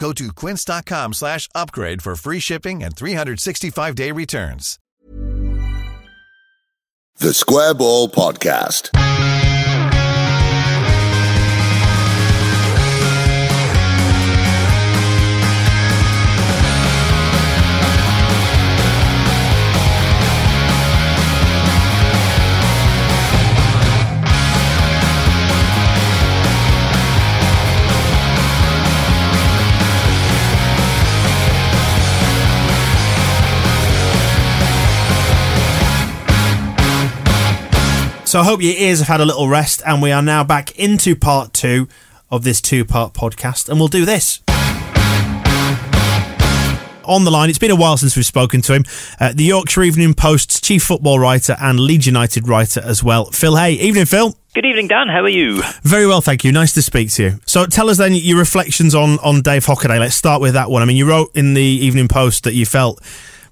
Go to quince.com slash upgrade for free shipping and 365-day returns. The Square Ball Podcast. So I hope your ears have had a little rest, and we are now back into part two of this two part podcast, and we'll do this. On the line, it's been a while since we've spoken to him. Uh, the Yorkshire Evening Post's chief football writer and Leeds United writer as well, Phil Hay. Evening, Phil. Good evening, Dan. How are you? Very well, thank you. Nice to speak to you. So tell us then your reflections on, on Dave Hockaday. Let's start with that one. I mean, you wrote in the Evening Post that you felt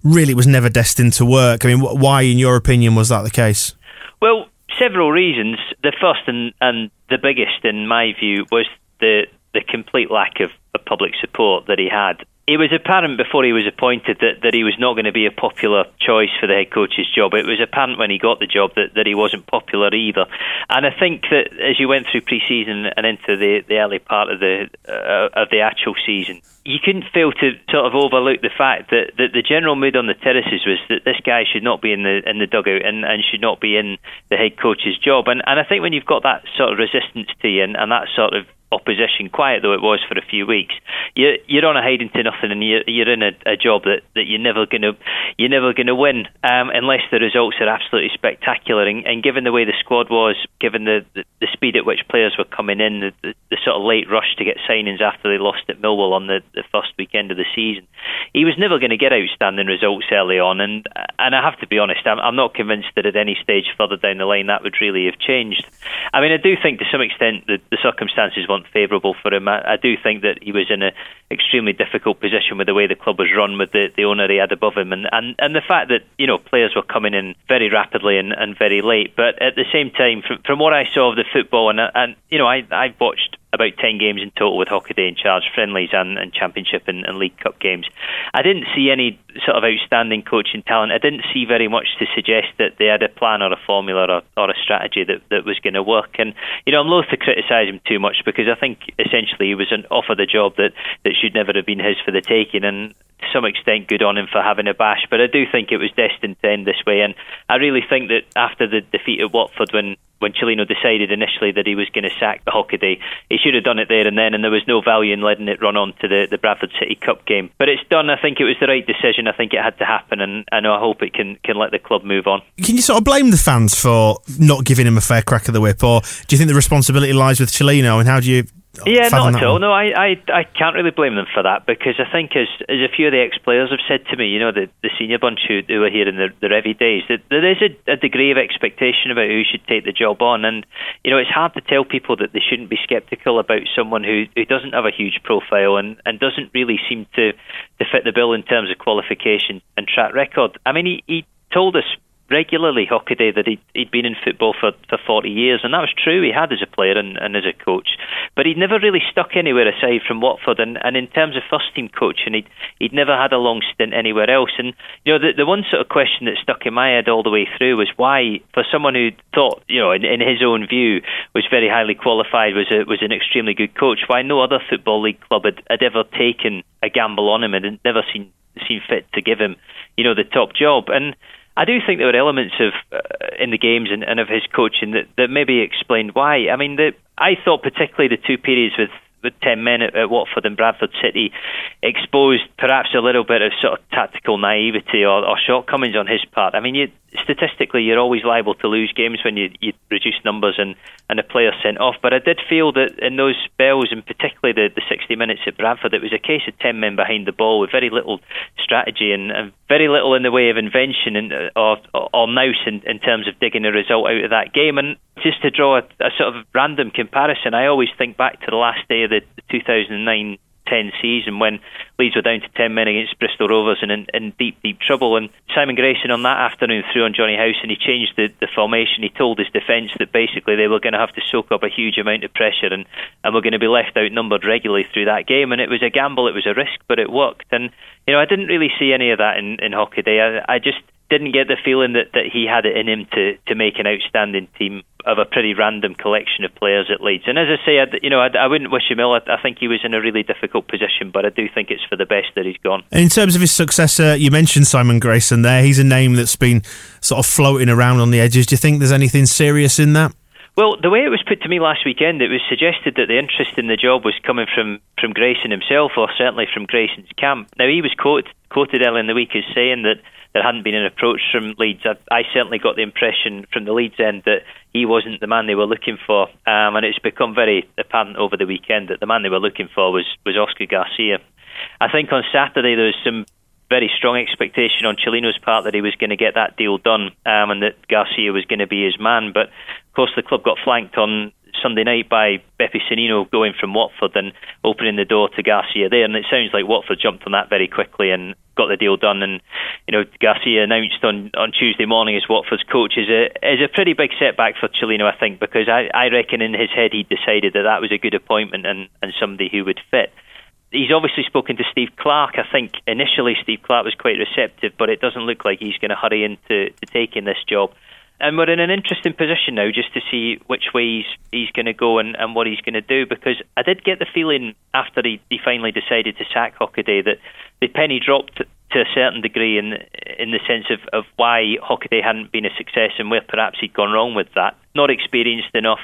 really was never destined to work. I mean, why, in your opinion, was that the case? Well, several reasons. The first and, and the biggest, in my view, was the the complete lack of, of public support that he had. It was apparent before he was appointed that, that he was not going to be a popular choice for the head coach's job. It was apparent when he got the job that, that he wasn't popular either. And I think that as you went through pre-season and into the, the early part of the uh, of the actual season, you couldn't fail to sort of overlook the fact that, that the general mood on the terraces was that this guy should not be in the in the dugout and, and should not be in the head coach's job. And and I think when you've got that sort of resistance to you and, and that sort of opposition, quiet though it was for a few weeks, you're you're on a hiding to nothing, and you're you're in a, a job that, that you're never gonna you're never gonna win um, unless the results are absolutely spectacular. And, and given the way the squad was, given the, the, the speed at which players were coming in, the, the, the sort of late rush to get signings after they lost at Millwall on the, the first weekend of the season, he was never going to get outstanding results early on. And and I have to be honest, I'm, I'm not convinced that at any stage further down the line that would really have changed. I mean, I do think to some extent that the circumstances weren't favourable for him. I, I do think that he was in an extremely difficult position with the way the club was run, with the, the owner he had above him, and, and, and the fact that you know players were coming in very rapidly and, and very late. But at the same time, from, from what I saw of the football, and and you know, I I've watched about 10 games in total with Hockaday in charge, friendlies and, and Championship and, and, League Cup games. I didn't see any sort of outstanding coaching talent. I didn't see very much to suggest that they had a plan or a formula or, or a strategy that, that was going to work. And, you know, I'm loath to criticise him too much because I think essentially he was an offered a job that, that should never have been his for the taking. And to some extent, good on him for having a bash. But I do think it was destined to end this way. And I really think that after the defeat at Watford, when when Cellino decided initially that he was going to sack the Hockaday, he should have done it there and then, and there was no value in letting it run on to the, the Bradford City Cup game. But it's done. I think it was the right decision. I think it had to happen, and I hope it can, can let the club move on. Can you sort of blame the fans for not giving him a fair crack of the whip, or do you think the responsibility lies with Cellino, and how do you Oh, yeah, not at all. One. No, I, I, I can't really blame them for that because I think as as a few of the ex players have said to me, you know, the, the senior bunch who, who were here in the, the Revie days, that there is a, a degree of expectation about who should take the job on, and you know, it's hard to tell people that they shouldn't be sceptical about someone who, who doesn't have a huge profile and, and doesn't really seem to to fit the bill in terms of qualification and track record. I mean, he, he told us regularly Hockaday that he'd, he'd been in football for, for 40 years, and that was true. He had as a player and, and as a coach, but he'd never really stuck anywhere aside from Watford. And, and in terms of first team coaching, he'd, he'd never had a long stint anywhere else. And you know, the, the one sort of question that stuck in my head all the way through was why, for someone who thought, you know, in, in his own view, was very highly qualified, was a, was an extremely good coach, why no other football league club had, had ever taken a gamble on him and had never seen seen fit to give him, you know, the top job. And I do think there were elements of uh, in the games and, and of his coaching that, that maybe explained why. I mean, the, I thought particularly the two periods with with 10 men at, at, Watford and Bradford City exposed perhaps a little bit of sort of tactical naivety or, or shortcomings on his part. I mean, you, statistically, you're always liable to lose games when you, you reduce numbers and, and a player sent off. But I did feel that in those spells, and particularly the, the 60 minutes at Bradford, it was a case of 10 men behind the ball with very little strategy and, and very little in the way of invention and, uh, or, or, or nous in, in terms of digging a result out of that game. And just to draw a, a sort of random comparison, I always think back to the last day of the 2009 10 season when Leeds were down to 10 men against Bristol Rovers and in, in deep, deep trouble. And Simon Grayson on that afternoon threw on Jonny Howson and he changed the, the formation. He told his defence that basically they were going to have to soak up a huge amount of pressure and, and were going to be left outnumbered regularly through that game. And it was a gamble, it was a risk, but it worked. And, you know, I didn't really see any of that in, in Hockaday. I, I just didn't get the feeling that, that he had it in him to, to make an outstanding team of a pretty random collection of players at Leeds. And as I say, I, you know, I, I wouldn't wish him ill. I, I, think he was in a really difficult position, but I do think it's for the best that he's gone. In terms of his successor, you mentioned Simon Grayson there. He's a name that's been sort of floating around on the edges. Do you think there's anything serious in that? Well, the way it was put to me last weekend, it was suggested that the interest in the job was coming from, from Grayson himself, or certainly from Grayson's camp. Now, he was quoted, quoted earlier in the week as saying that there hadn't been an approach from Leeds. I, I, certainly got the impression from the Leeds end that he wasn't the man they were looking for, um, and it's become very apparent over the weekend that the man they were looking for was was Oscar Garcia. I think on Saturday there was some very strong expectation on Cellino's part that he was going to get that deal done um, and that Garcia was going to be his man. But course, the club got flanked on Sunday night by Beppe Sannino going from Watford and opening the door to Garcia there. And it sounds like Watford jumped on that very quickly and got the deal done. And you know, Garcia announced on, on Tuesday morning as Watford's coach is a is a pretty big setback for Cellino, I think, because I, I reckon in his head he decided that that was a good appointment and, and somebody who would fit. He's obviously spoken to Steve Clarke. I think initially Steve Clarke was quite receptive, but it doesn't look like he's going to hurry into to taking this job and we're in an interesting position now just to see which way he's, he's going to go and, and what he's going to do because I did get the feeling after he, he finally decided to sack Hockaday that the penny dropped to a certain degree in in the sense of, of why Hockaday hadn't been a success and where perhaps he'd gone wrong with that. Not experienced enough,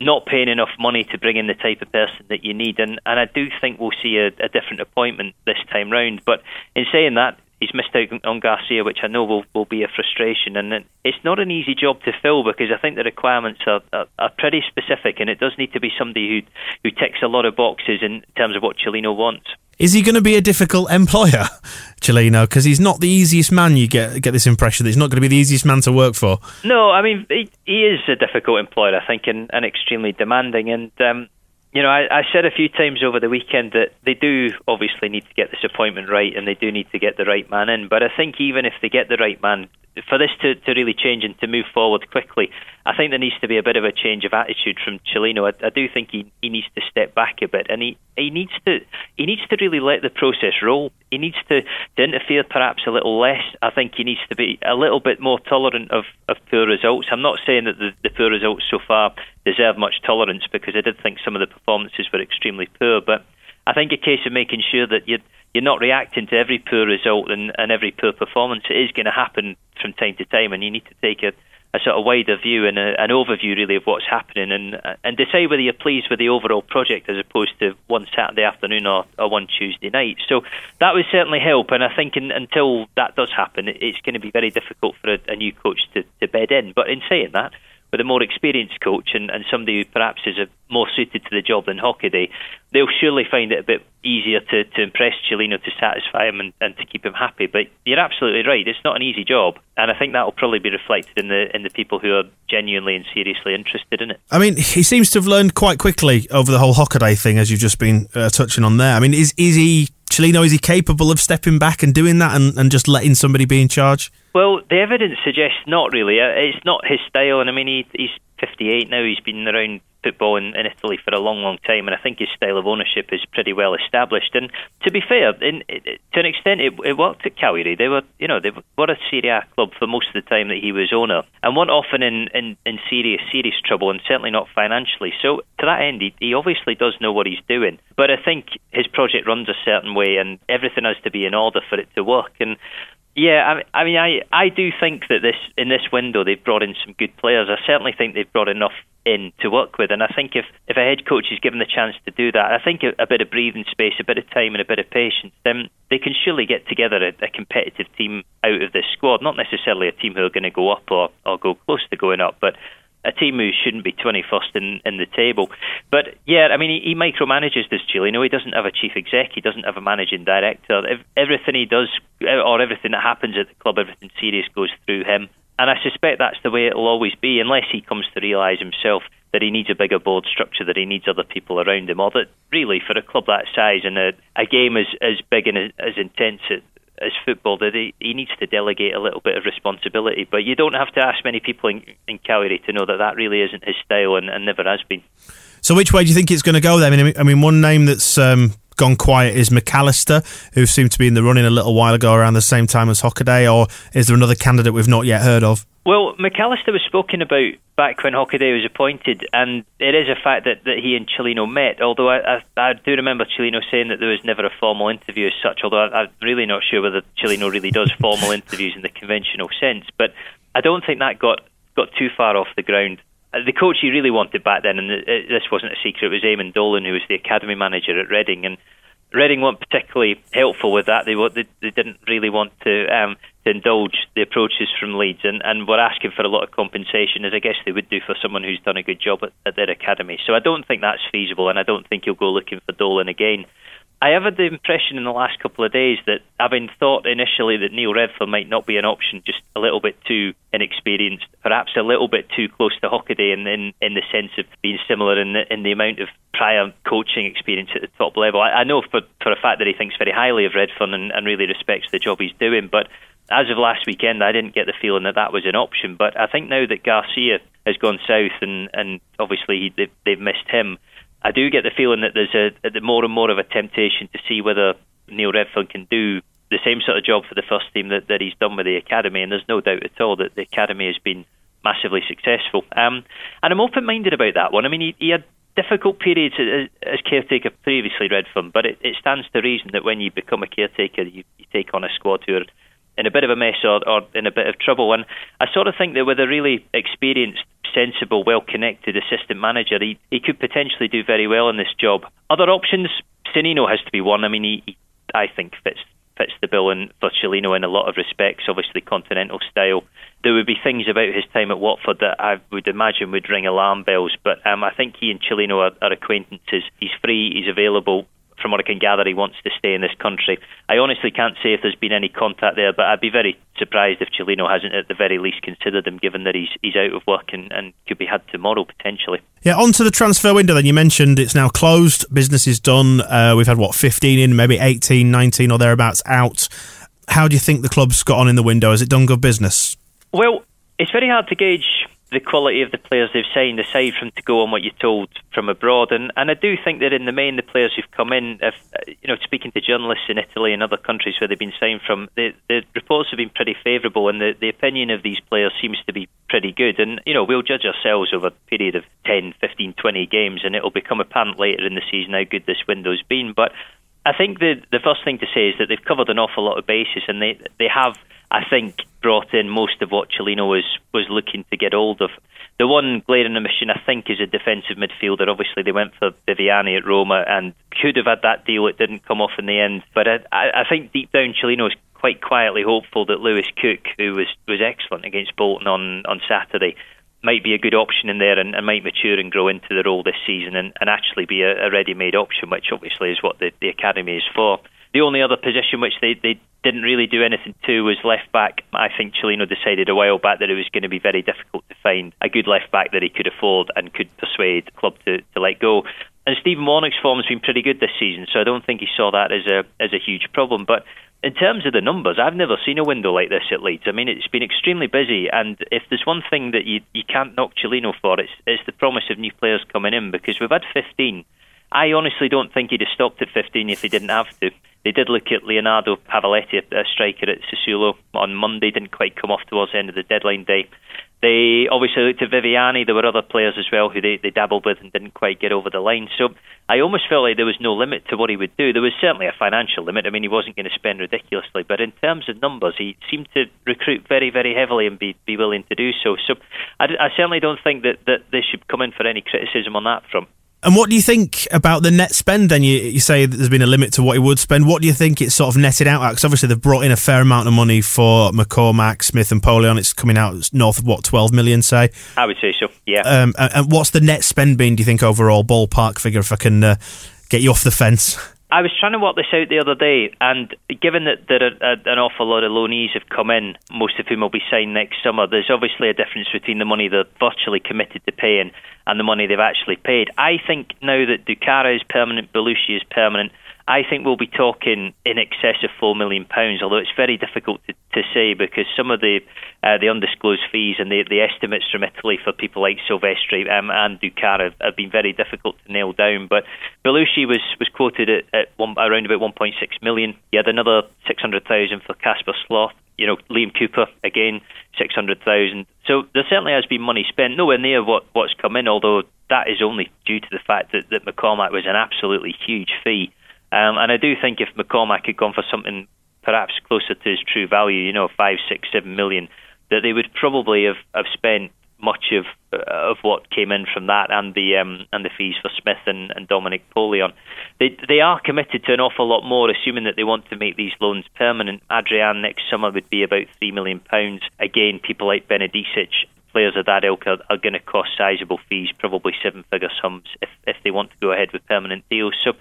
not paying enough money to bring in the type of person that you need. And, and I do think we'll see a, a different appointment this time round. But in saying that, he's missed out on Garcia, which I know will, will be a frustration. And it's not an easy job to fill because I think the requirements are, are, are, pretty specific, and it does need to be somebody who who ticks a lot of boxes in terms of what Cellino wants. Is he going to be a difficult employer, Cellino? Because he's not the easiest man. You get get this impression that he's not going to be the easiest man to work for. No, I mean he, he is a difficult employer, I think, and, and extremely demanding. And um, you know, I, I said a few times over the weekend that they do obviously need to get this appointment right and they do need to get the right man in. But I think even if they get the right man, for this to, to really change and to move forward quickly, I think there needs to be a bit of a change of attitude from Cellino. I, I do think he, he needs to step back a bit, and he, he needs to he needs to really let the process roll. He needs to, to interfere perhaps a little less. I think he needs to be a little bit more tolerant of, of poor results. I'm not saying that the, the poor results so far deserve much tolerance because I did think some of the performances were extremely poor, but I think a case of making sure that you're you're not reacting to every poor result and, and every poor performance. It is going to happen from time to time, and you need to take a, a sort of wider view and a, an overview really of what's happening, and and decide whether you're pleased with the overall project as opposed to one Saturday afternoon or, or one Tuesday night. So that would certainly help, and I think in, until that does happen, it's going to be very difficult for a, a new coach to, to bed in. But in saying that with a more experienced coach and, and somebody who perhaps is a, more suited to the job than Hockaday, they'll surely find it a bit easier to, to impress Cellino to satisfy him and, and to keep him happy. But you're absolutely right; it's not an easy job, and I think that will probably be reflected in the in the people who are genuinely and seriously interested in it. I mean, he seems to have learned quite quickly over the whole Hockaday thing, as you've just been uh, touching on there. I mean, is is he Cellino? Is he capable of stepping back and doing that and, and just letting somebody be in charge? Well, the evidence suggests not really. Uh, it's not his style, and I mean, he, he's 58 now. He's been around football in, in Italy for a long, long time, and I think his style of ownership is pretty well established. And to be fair, in, to an extent, it, it worked at Cagliari. They were, you know, they were a Serie A club for most of the time that he was owner, and weren't often in, in, in serious, serious trouble, and certainly not financially. So to that end, he, he obviously does know what he's doing. But I think his project runs a certain way, and everything has to be in order for it to work. And yeah, I mean, I I do think that this in this window they've brought in some good players. I certainly think they've brought enough in to work with, and I think if if a head coach is given the chance to do that, I think a, a bit of breathing space, a bit of time, and a bit of patience, then they can surely get together a, a competitive team out of this squad. Not necessarily a team who are going to go up or or go close to going up, but a team who shouldn't be 21st in, in the table. But yeah, I mean, he, he micromanages this Cellino. He doesn't have a chief exec. He doesn't have a managing director. Everything he does, eh, or everything that happens at the club, everything serious goes through him. And I suspect that's the way it'll always be, unless he comes to realise himself that he needs a bigger board structure, that he needs other people around him, or that really for a club that size and a, a game as, as big and as, as intense as football that he, he needs to delegate a little bit of responsibility. But you don't have to ask many people in, in Cagliari to know that that really isn't his style and, and never has been. So which way do you think it's going to go then? I mean, I mean one name that's um, gone quiet is McAllister, who seemed to be in the running a little while ago around the same time as Hockaday, or is there another candidate we've not yet heard of? Well, McAllister was spoken about back when Hockaday was appointed, and it is a fact that, that he and Cellino met. Although I, I, I do remember Cellino saying that there was never a formal interview as such. Although I, I'm really not sure whether Cellino really does formal interviews in the conventional sense. But I don't think that got got too far off the ground. Uh, the coach he really wanted back then, and this wasn't a secret, was Eamonn Dolan, who was the academy manager at Reading, and Reading weren't particularly helpful with that. They they, they didn't really want to um, to indulge the approaches from Leeds, and, and were asking for a lot of compensation, as I guess they would do for someone who's done a good job at, at their academy. So I don't think that's feasible, and I don't think he'll go looking for Dolan again. I have had the impression in the last couple of days that, having thought initially that Neil Redfern might not be an option, just a little bit too inexperienced, perhaps a little bit too close to Hockaday in, in, in the sense of being similar in the, in the amount of prior coaching experience at the top level. I, I know for, for a fact that he thinks very highly of Redfern and, and really respects the job he's doing, but as of last weekend, I didn't get the feeling that that was an option. But I think now that Garcia has gone south and, and obviously he, they've, they've missed him, I do get the feeling that there's a, a more and more of a temptation to see whether Neil Redfern can do the same sort of job for the first team that, that he's done with the academy, and there's no doubt at all that the academy has been massively successful. Um, and I'm open-minded about that one. I mean, he, he had difficult periods as, as caretaker previously, Redfern, but it, it, stands to reason that when you become a caretaker, you, you take on a squad who are in a bit of a mess or, or in a bit of trouble. And I sort of think that with a really experienced sensible, well connected assistant manager, he, he could potentially do very well in this job. Other options, Sannino has to be one. I mean, he, he I think fits fits the bill for Cellino in a lot of respects. Obviously, continental style. There would be things about his time at Watford that I would imagine would ring alarm bells. But um, I think he and Cellino are, are acquaintances. He's free. He's available from what I can gather, he wants to stay in this country. I honestly can't say if there's been any contact there, but I'd be very surprised if Cellino hasn't, at the very least, considered him, given that he's he's out of work and, and could be had tomorrow potentially. Yeah, on to the transfer window. Then you mentioned it's now closed. Business is done. Uh, we've had what 15 in, maybe 18, 19 or thereabouts out. How do you think the club's got on in the window? Has it done good business? Well, it's very hard to gauge the quality of the players they've signed, aside from to go on what you're told from abroad. And, and I do think that in the main, the players who've come in, if, you know, speaking to journalists in Italy and other countries where they've been signed from, the, the reports have been pretty favourable, and the, the opinion of these players seems to be pretty good. And, you know, we'll judge ourselves over a period of 10, 15, 20 games, and it'll become apparent later in the season how good this window's been. But I think the the first thing to say is that they've covered an awful lot of bases, and they they have I think, brought in most of what Cellino was was looking to get hold of. The one glaring omission, I think, is a defensive midfielder. Obviously, they went for Viviani at Roma and could have had that deal. It didn't come off in the end. But I, I think deep down, Cellino is quite quietly hopeful that Lewis Cook, who was, was excellent against Bolton on, on Saturday, might be a good option in there and, and might mature and grow into the role this season and, and actually be a, a ready made option, which obviously is what the, the academy is for. The only other position which they, they didn't really do anything to was left back. I think Cellino decided a while back that it was going to be very difficult to find a good left back that he could afford and could persuade the club to, to let go. And Stephen Warnock's form has been pretty good this season, so I don't think he saw that as a as a huge problem. But in terms of the numbers, I've never seen a window like this at Leeds. I mean, it's been extremely busy, and if there's one thing that you you can't knock Cellino for, it's it's the promise of new players coming in because we've had 15. I honestly don't think he'd have stopped at 15 if he didn't have to. They did look at Leonardo Pavoletti, a striker at Sassuolo, on Monday. Didn't quite come off towards the end of the deadline day. They obviously looked at Viviani. There were other players as well who they, they dabbled with and didn't quite get over the line. So I almost felt like there was no limit to what he would do. There was certainly a financial limit. I mean, he wasn't going to spend ridiculously, but in terms of numbers, he seemed to recruit very, very heavily and be, be willing to do so. So I, I certainly don't think that, that they should come in for any criticism on that front. And what do you think about the net spend? Then you, you say that there's been a limit to what he would spend. What do you think it's sort of netted out at? Because obviously they've brought in a fair amount of money for McCormack, Smith, and Poleon. It's coming out north of what 12 million, say. I would say so. Yeah. Um, and, and what's the net spend been? Do you think overall ballpark figure? If I can uh, get you off the fence. I was trying to work this out the other day, and given that there are uh, an awful lot of loanees have come in, most of whom will be signed next summer, there's obviously a difference between the money they're virtually committed to paying and the money they've actually paid. I think now that Doukara is permanent, Bellusci is permanent, I think we'll be talking in excess of four million pounds. Although it's very difficult to, to say because some of the uh, the undisclosed fees and the, the estimates from Italy for people like Silvestri um, and Doukara have, have, been very difficult to nail down. But Bellusci was was quoted at, at one, around about 1.6 million. You had another 600,000 for Casper Sloth. You know, Liam Cooper again 600,000. So there certainly has been money spent, nowhere near what what's come in. Although that is only due to the fact that, that McCormack was an absolutely huge fee. Um, and I do think if McCormack had gone for something perhaps closer to his true value, you know, five, six, seven million, that they would probably have, have spent much of of what came in from that and the um, and the fees for Smith and, and Dominic Poleon. They they are committed to an awful lot more, assuming that they want to make these loans permanent. Adryan next summer would be about three million pounds. Again, people like Benedicic players of that ilk are, are going to cost sizable fees, probably seven figure sums, if, if they want to go ahead with permanent deals. So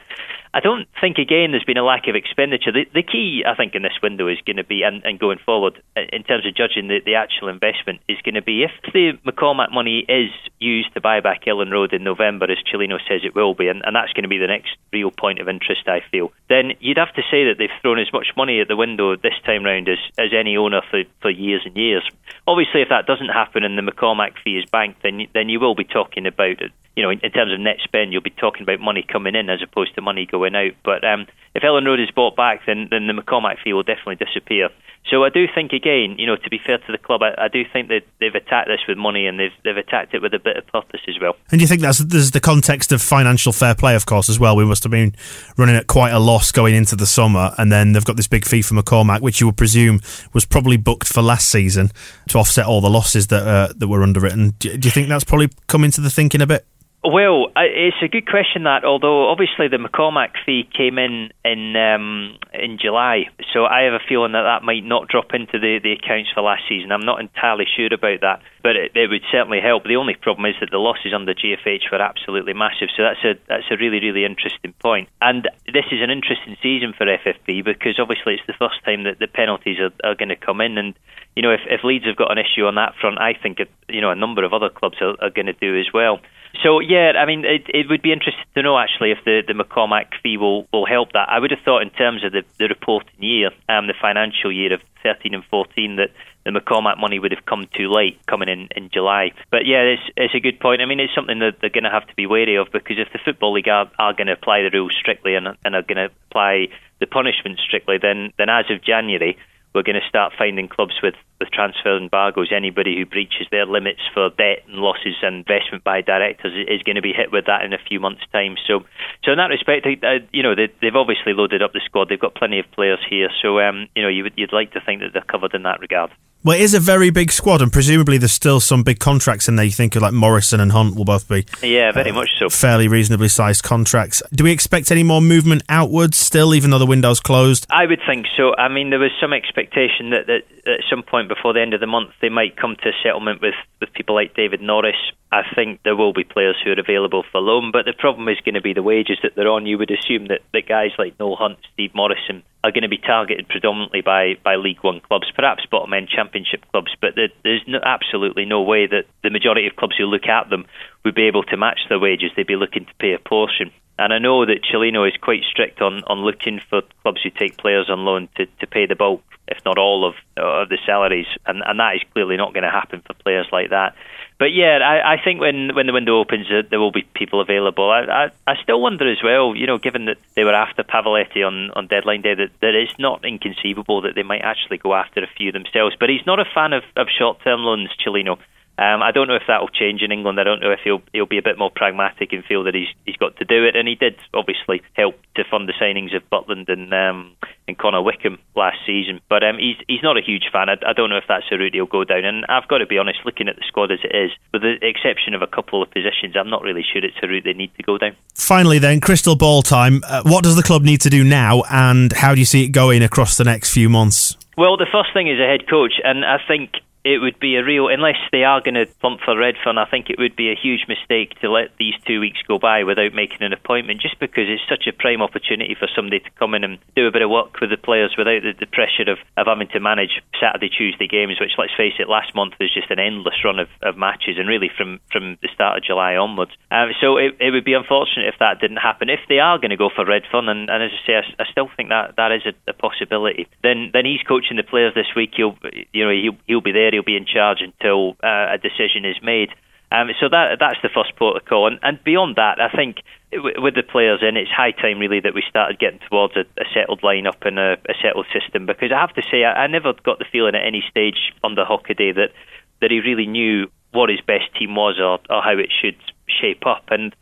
I don't think, again, there's been a lack of expenditure. The, the key, I think, in this window is going to be, and, and going forward, in terms of judging the, the actual investment, is going to be if the McCormack money is used to buy back Elland Road in November, as Cellino says it will be, and, and that's going to be the next real point of interest, I feel, then you'd have to say that they've thrown as much money at the window this time round as, as any owner for, for years and years. Obviously, if that doesn't happen and the McCormack fee is banked, then, then you will be talking about it you know, in, in, terms of net spend, you'll be talking about money coming in as opposed to money going out. But um, if Elland Road is bought back, then then the McCormack fee will definitely disappear. So I do think, again, you know, to be fair to the club, I, I, do think that they've attacked this with money and they've they've attacked it with a bit of purpose as well. And do you think that's there's the context of financial fair play, of course, as well? We must have been running at quite a loss going into the summer, and then they've got this big fee for McCormack, which you would presume was probably booked for last season to offset all the losses that uh, that were underwritten. Do, do you think that's probably come into the thinking a bit? Well, it's a good question that, although obviously the McCormack fee came in in um, in July, so I have a feeling that that might not drop into the, the accounts for last season. I'm not entirely sure about that, but it, it would certainly help. The only problem is that the losses under GFH were absolutely massive, so that's a that's a really really interesting point. And this is an interesting season for FFP because obviously it's the first time that the penalties are, are going to come in, and you know if, if Leeds have got an issue on that front, I think you know a number of other clubs are, are going to do as well. So yeah, I mean, it, it would be interesting to know actually if the, the McCormack fee will, will help that. I would have thought in terms of the, the reporting year, um, the financial year of 13 and 14, that the McCormack money would have come too late, coming in in July. But yeah, it's, it's a good point. I mean, it's something that they're going to have to be wary of because if the football league are, are going to apply the rules strictly and, and are going to apply the punishment strictly, then then as of January we're going to start finding clubs with, with transfer embargoes. Anybody who breaches their limits for debt and losses and investment by directors is going to be hit with that in a few months' time. So, so in that respect, you know, they, have obviously loaded up the squad. They've got plenty of players here. So, um, you know, you would, you'd like to think that they're covered in that regard. Well, it is a very big squad, and presumably there's still some big contracts in there. You think of like Morison and Hunt will both be, yeah, very uh, much so, fairly reasonably sized contracts. Do we expect any more movement outwards still, even though the window's closed? I would think so. I mean, there was some expectation that, that at some point before the end of the month they might come to a settlement with, with people like David Norris. I think there will be players who are available for loan, but the problem is going to be the wages that they're on. You would assume that, that guys like Noel Hunt, Steve Morison are going to be targeted predominantly by, by League One clubs, perhaps bottom end Championship clubs, but there, there's no, absolutely no way that the majority of clubs who look at them would be able to match their wages. They'd be looking to pay a portion. And I know that Cellino is quite strict on, on looking for clubs who take players on loan to, to pay the bulk, if not all, of, of the salaries. And, and that is clearly not going to happen for players like that. But yeah, I, I think when, when the window opens, uh, there will be people available. I, I, I still wonder as well, you know, given that they were after Pavoletti on, on deadline day, that, that it's not inconceivable that they might actually go after a few themselves. But he's not a fan of, of short term loans, Cellino. Um, I don't know if that will change in England. I don't know if he'll he'll be a bit more pragmatic and feel that he's he's got to do it. And he did obviously help to fund the signings of Butland and um, and Connor Wickham last season. But um, he's he's not a huge fan. I, I don't know if that's a route he'll go down. And I've got to be honest, looking at the squad as it is, with the exception of a couple of positions, I'm not really sure it's a route they need to go down. Finally, then, crystal ball time. Uh, what does the club need to do now, and how do you see it going across the next few months? Well, the first thing is a head coach, and I think it would be a real unless they are going to plump for Redfern. I think it would be a huge mistake to let these two weeks go by without making an appointment, just because it's such a prime opportunity for somebody to come in and do a bit of work with the players without the, the pressure of, of having to manage Saturday, Tuesday games. Which, let's face it, last month was just an endless run of, of matches, and really from from the start of July onwards. Um, so it, it would be unfortunate if that didn't happen. If they are going to go for Redfern, and, and as I say, I, I still think that that is a, a possibility. Then then he's coaching the players this week. He'll you know he'll he'll be there there. He'll be in charge until uh, a decision is made. Um, so that that's the first protocol, and, and beyond that, I think w- with the players in, it's high time really that we started getting towards a, a settled lineup and a, a, settled system. Because I have to say, I, I, never got the feeling at any stage under Hockaday that that he really knew what his best team was or, or how it should shape up. And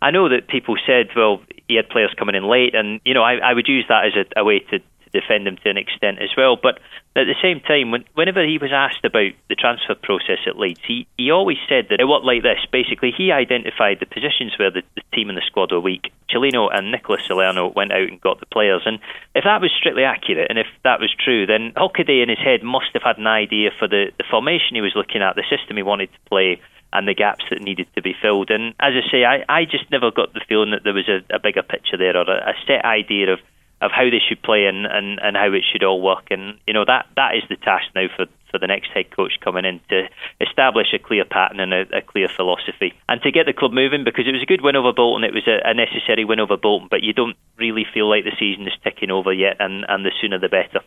I know that people said, well, he had players coming in late, and you know, I, I would use that as a, a way to, defend him to an extent as well. But at the same time, when, whenever he was asked about the transfer process at Leeds, he, he always said that it worked like this. Basically, he identified the positions where the, the team and the squad were weak. Cellino and Nicolas Salerno went out and got the players. And if that was strictly accurate, and if that was true, then Hockaday in his head must have had an idea for the, the formation he was looking at, the system he wanted to play, and the gaps that needed to be filled. And as I say, I, I just never got the feeling that there was a, a bigger picture there or a, a set idea of of how they should play and, and, and how it should all work. And you know that that is the task now for, for the next head coach coming in to establish a clear pattern and a, a clear philosophy, and to get the club moving because it was a good win over Bolton. It was a, a necessary win over Bolton, but you don't really feel like the season is ticking over yet, and, and the sooner the better.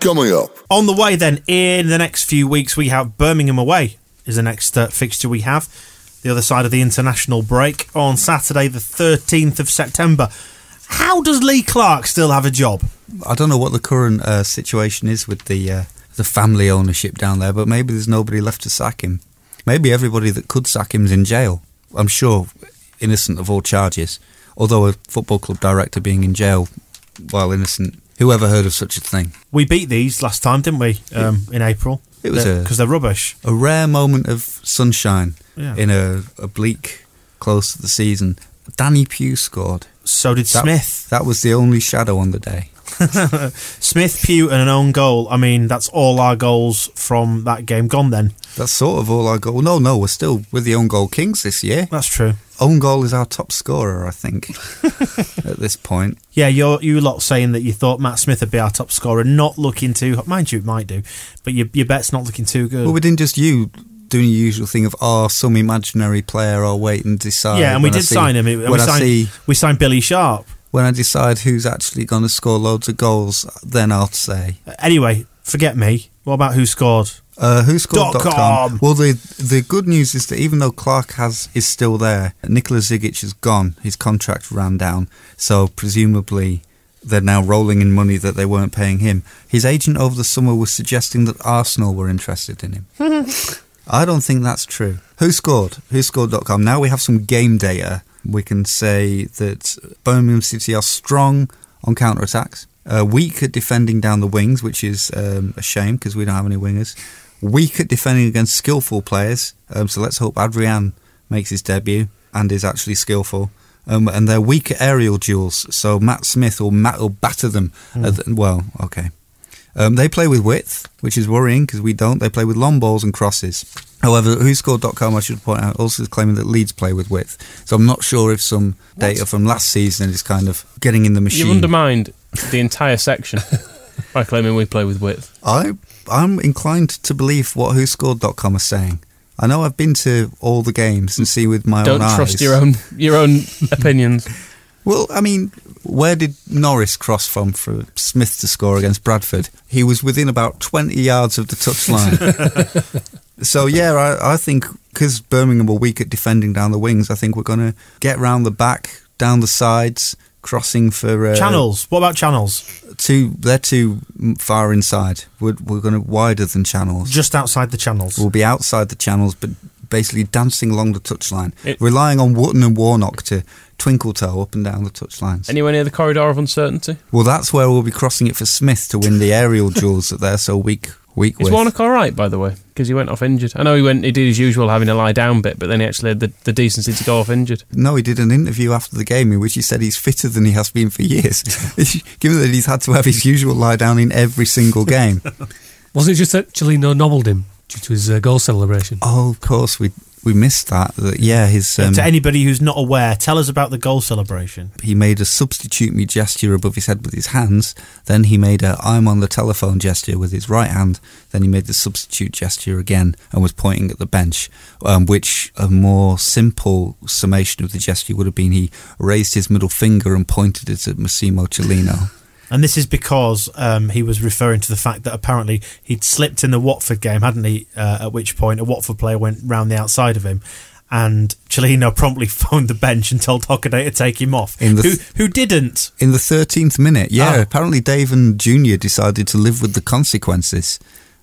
Coming up on the way, then in the next few weeks, we have Birmingham away is the next uh, fixture we have the other side of the international break on Saturday, the 13th of September. How does Lee Clark still have a job? I don't know what the current uh, situation is with the uh, the family ownership down there, but maybe there's nobody left to sack him. Maybe everybody that could sack him's in jail. I'm sure innocent of all charges. Although a football club director being in jail while innocent, who ever heard of such a thing? We beat these last time, didn't we? Um, in April. It was because they're, they're rubbish. A rare moment of sunshine yeah. in a, a bleak close to the season. Danny Pugh scored. So did that, Smith. That was the only shadow on the day. Smith, Pugh, and an own goal. I mean, that's all our goals from that game gone then. That's sort of all our goal. No, no, we're still with the own goal kings this year. That's true. Own goal is our top scorer, I think, at this point. Yeah, you're you lot saying that you thought Matt Smith would be our top scorer, not looking too. Mind you, it might do, but your your bet's not looking too good. Well, we didn't just you doing the usual thing of oh some imaginary player I'll wait and decide. Yeah, and we did see, sign him. When we signed, see, we signed Billy Sharp. When I decide who's actually going to score loads of goals, then I'll say. Anyway, forget me. What about who scored? Uh, WhoScored.com. Well, the the good news is that even though Clark has is still there, Nikola Zigic is gone. His contract ran down, so presumably they're now rolling in money that they weren't paying him. His agent over the summer was suggesting that Arsenal were interested in him. I don't think that's true. Who scored? WhoScored.com. Now we have some game data. We can say that Birmingham City are strong on counter attacks, uh, weak at defending down the wings, which is um, a shame because we don't have any wingers. Weak at defending against skillful players. Um, so let's hope Adryan makes his debut and is actually skillful. Um, and they're weak at aerial duels, so Matt Smith will, Matt will batter them. Mm. The, well, okay. Um, they play with width, which is worrying because we don't. They play with long balls and crosses. However, WhoScored.com, I should point out, also is claiming that Leeds play with width. So I'm not sure if some data from last season is kind of getting in the machine. You've undermined the entire section by claiming we play with width. I, I'm inclined to believe what WhoScored.com is saying. I know I've been to all the games and see with my Don't own trust eyes. your own your own opinions. Well, I mean, where did Norris cross from for Smith to score against Bradford? He was within about 20 yards of the touchline. so, yeah, I, I think because Birmingham were weak at defending down the wings, I think we're going to get round the back, down the sides, crossing for. Uh, Channels. What about channels? Too, they're too far inside. We're, we're going to wider than channels. Just outside the channels. We'll be outside the channels, but basically dancing along the touchline, It- relying on Wootton and Warnock to twinkle toe up and down the touch lines. Anywhere near the corridor of uncertainty? Well, that's where we'll be crossing it for Smith to win the aerial duels that they're so weak weak Is with. Warnock all right, by the way? Because he went off injured. I know he went. He did his usual having a lie down bit, but then he actually had the, the decency to go off injured. no, he did an interview after the game in which he said he's fitter than he has been for years. Given that he's had to have his usual lie down in every single game. Was it just that Cellino nobbled him due to his uh, goal celebration? oh, of course, we we missed that. That- Yeah, his um, to anybody who's not aware, tell us about the goal celebration. he made a substitute me gesture above his head with his hands. Then he made a I'm on the telephone gesture with his right hand. Then he made the substitute gesture again and was pointing at the bench, um, which a more simple summation of the gesture would have been he raised his middle finger and pointed it at Massimo Cellino. And this is because um, he was referring to the fact that apparently he'd slipped in the Watford game, hadn't he? Uh, at which point a Watford player went round the outside of him. And Cellino promptly phoned the bench and told Hockaday to take him off. In the who, th- who didn't? In the 13th minute, yeah, Oh. apparently Dave and Junior decided to live with the consequences.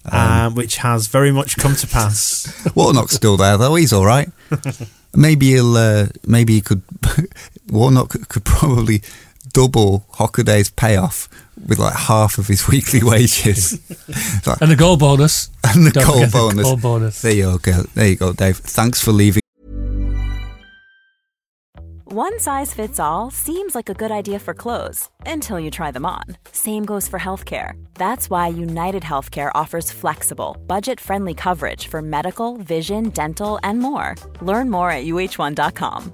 uh, which has very much come to pass. Warnock's still there though. He's all right. Maybe he'll. Uh, maybe he could. Warnock could probably double Hockaday's payoff with like half of his weekly wages. Like- And the goal bonus. and the Don't goal forget the bonus. goal bonus. There you go. There you go, Dave. Thanks for leaving. One size fits all seems like a good idea for clothes until you try them on. Same goes for healthcare. That's why United Healthcare offers flexible, budget friendly coverage for medical, vision, dental, and more. Learn more at uh1.com.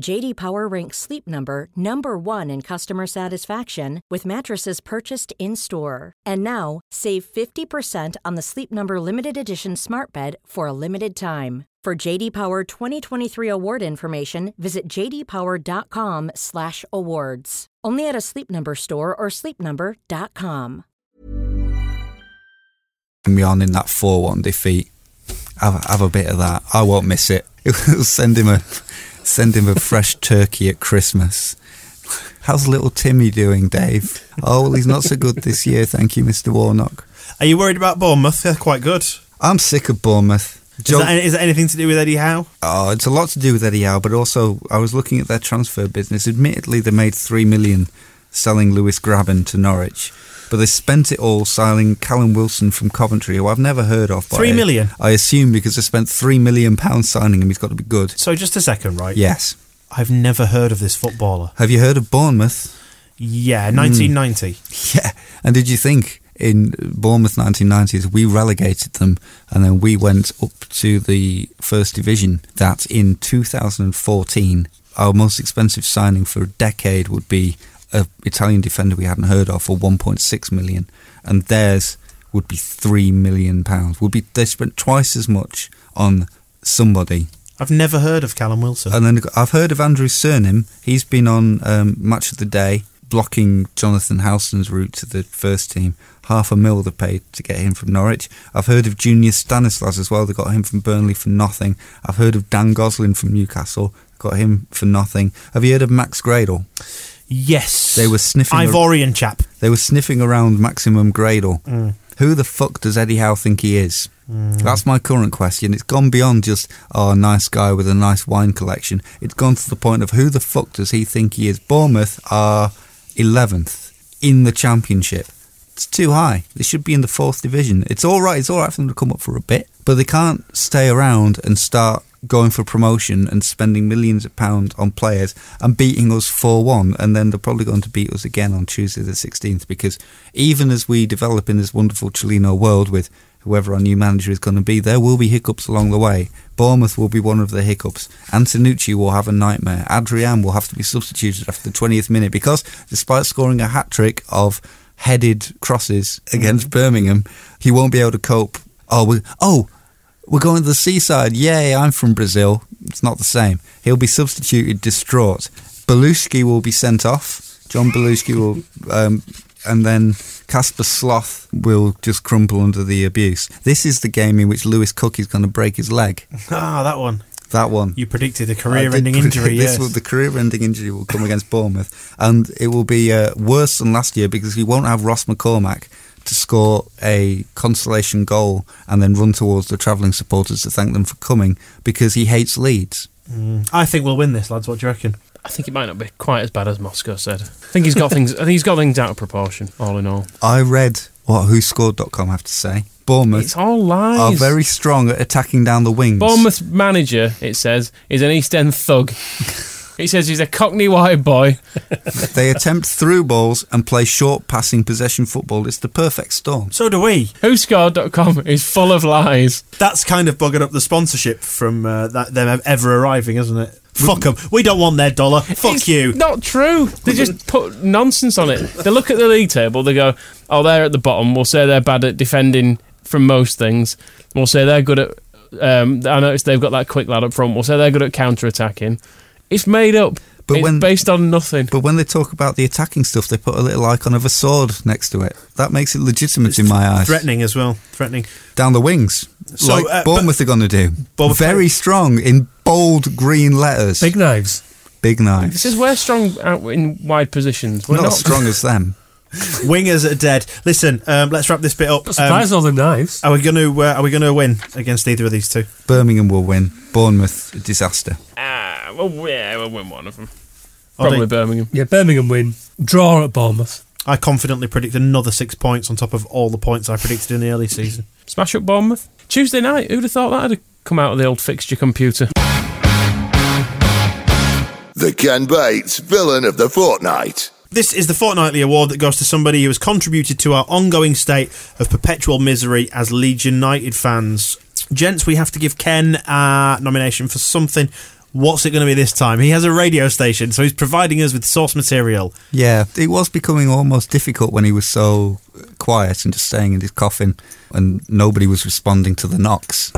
JD Power ranks Sleep Number number 1 in customer satisfaction with mattresses purchased in-store. And now, save 50% on the Sleep Number limited edition Smart Bed for a limited time. For JD Power 2023 award information, visit jdpower.com/awards. Only at a Sleep Number store or sleepnumber.com. me on in that 4 1 defeat. Have, have a bit of that. I won't miss it. It'll send him a send him a fresh turkey at Christmas. How's little Timmy doing, Dave? Oh, well, he's not so good this year, thank you, Mr. Warnock. Are you worried about Bournemouth? They're quite good. I'm sick of Bournemouth. Is, that, is that anything to do with Eddie Howe? Oh, it's a lot to do with Eddie Howe, but also I was looking at their transfer business. Admittedly, they made three million selling Lewis Grabban to Norwich, but they spent it all signing Callum Wilson from Coventry, who I've never heard of. Three I- I assume because they spent three million pounds signing him, he's got to be good. So just a second, right? Yes. I've never heard of this footballer. Have you heard of Bournemouth? Yeah, hmm. 1990. Yeah. And did you think in Bournemouth 1990s we relegated them and then we went up to the first division that in 2014 our most expensive signing for a decade would be a Italian defender we hadn't heard of for 1.6 million and theirs would be 3 million pounds would be they spent twice as much on somebody I've never heard of Callum Wilson. and then I've heard of Andrew Surman. He's been on um, Match of the Day, blocking Jonathan Howson's route to the first team. Half a mil they paid to get him from Norwich. I've heard of Junior Stanislas as well. They got him from Burnley for nothing. I've heard of Dan Gosling from Newcastle. Got him for nothing. Have you heard of Max Gradel? Yes. They were sniffing. Ivorian chap. They were sniffing around maximum Gradel. Mm. Who the fuck does Eddie Howe think he is? Mm. That's my current question. It's gone beyond just, oh, a nice guy with a nice wine collection. It's gone to the point of who the fuck does he think he is? Bournemouth are 11th in the championship. It's too high. They should be in the fourth division. It's all right. It's all right for them to come up for a bit, but they can't stay around and start going for promotion and spending millions of pounds on players and beating us 4-1 and then they're probably going to beat us again on Tuesday the 16th because even as we develop in this wonderful Cellino world with whoever our new manager is going to be there will be hiccups along the way. Bournemouth will be one of the hiccups. Antenucci will have a nightmare. Adryan will have to be substituted after the 20th minute because despite scoring a hat-trick of headed crosses against mm. Birmingham he won't be able to cope. Oh oh we're going to the seaside. Yay, I'm from Brazil. It's not the same. He'll be substituted distraught. Bellusci will be sent off. John Belushi will, um, and then Casper Sloth will just crumple under the abuse. This is the game in which Lewis Cook is going to break his leg. Ah, that one. That one. You predicted a career-ending injury. This yes. will, the career-ending injury will come against Bournemouth, and it will be uh, worse than last year because he won't have Ross McCormack to score a consolation goal and then run towards the travelling supporters to thank them for coming because he hates Leeds. Mm. I think we'll win this, lads. What do you reckon? I think it might not be quite as bad as Moscow said. I think he's got things. I think he's got things out of proportion. All in all, I read what WhoScored.com have to say. Bournemouth it's all lies. are very strong at attacking down the wings. Bournemouth manager, it says, is an East End thug. He says he's a Cockney white boy. they attempt through balls and play short passing possession football. It's the perfect storm. So do we. WhoScored.com is full of lies. That's kind of buggered up the sponsorship from uh, that, them ever arriving, isn't it? Fuck them. We don't want their dollar. Fuck It's you. Not true. They just put nonsense on it. They look at the league table. They go, "Oh, they're at the bottom." We'll say they're bad at defending from most things. We'll say they're good at. Um, I noticed they've got that quick lad up front. We'll say they're good at counter attacking. It's made up. But it's when- based on nothing. But when they talk about the attacking stuff, they put a little icon of a sword next to it. That makes it legitimate in my eyes. Threatening as well. Threatening. Down the wings, So, like uh, Bournemouth are going to do. Bournemouth- Very strong in bold green letters. Big knives. Big knives. This is we're strong out in wide positions. We're not, not, as strong as them. Wingers are dead. Listen, um, let's wrap this bit up. Um, Surprised all the knives. are we going to uh, Are we going to win against either of these two? Birmingham will win. Bournemouth, a disaster. Ah, well, yeah, we'll win one of them. Probably they- Birmingham. Yeah, Birmingham win. Draw at Bournemouth. I confidently predict another six points on top of all the points I predicted in the early season. Smash up Bournemouth. Tuesday night. Who'd have thought that had come out of the old fixture computer? The Ken Bates Villain of the Fortnight. This is the fortnightly award that goes to somebody who has contributed to our ongoing state of perpetual misery as Leeds United fans. Gents, we have to give Ken a nomination for something. What's it going to be this time? He has a radio station, so he's providing us with source material. Yeah, it was becoming almost difficult when he was so quiet and just staying in his coffin and nobody was responding to the knocks.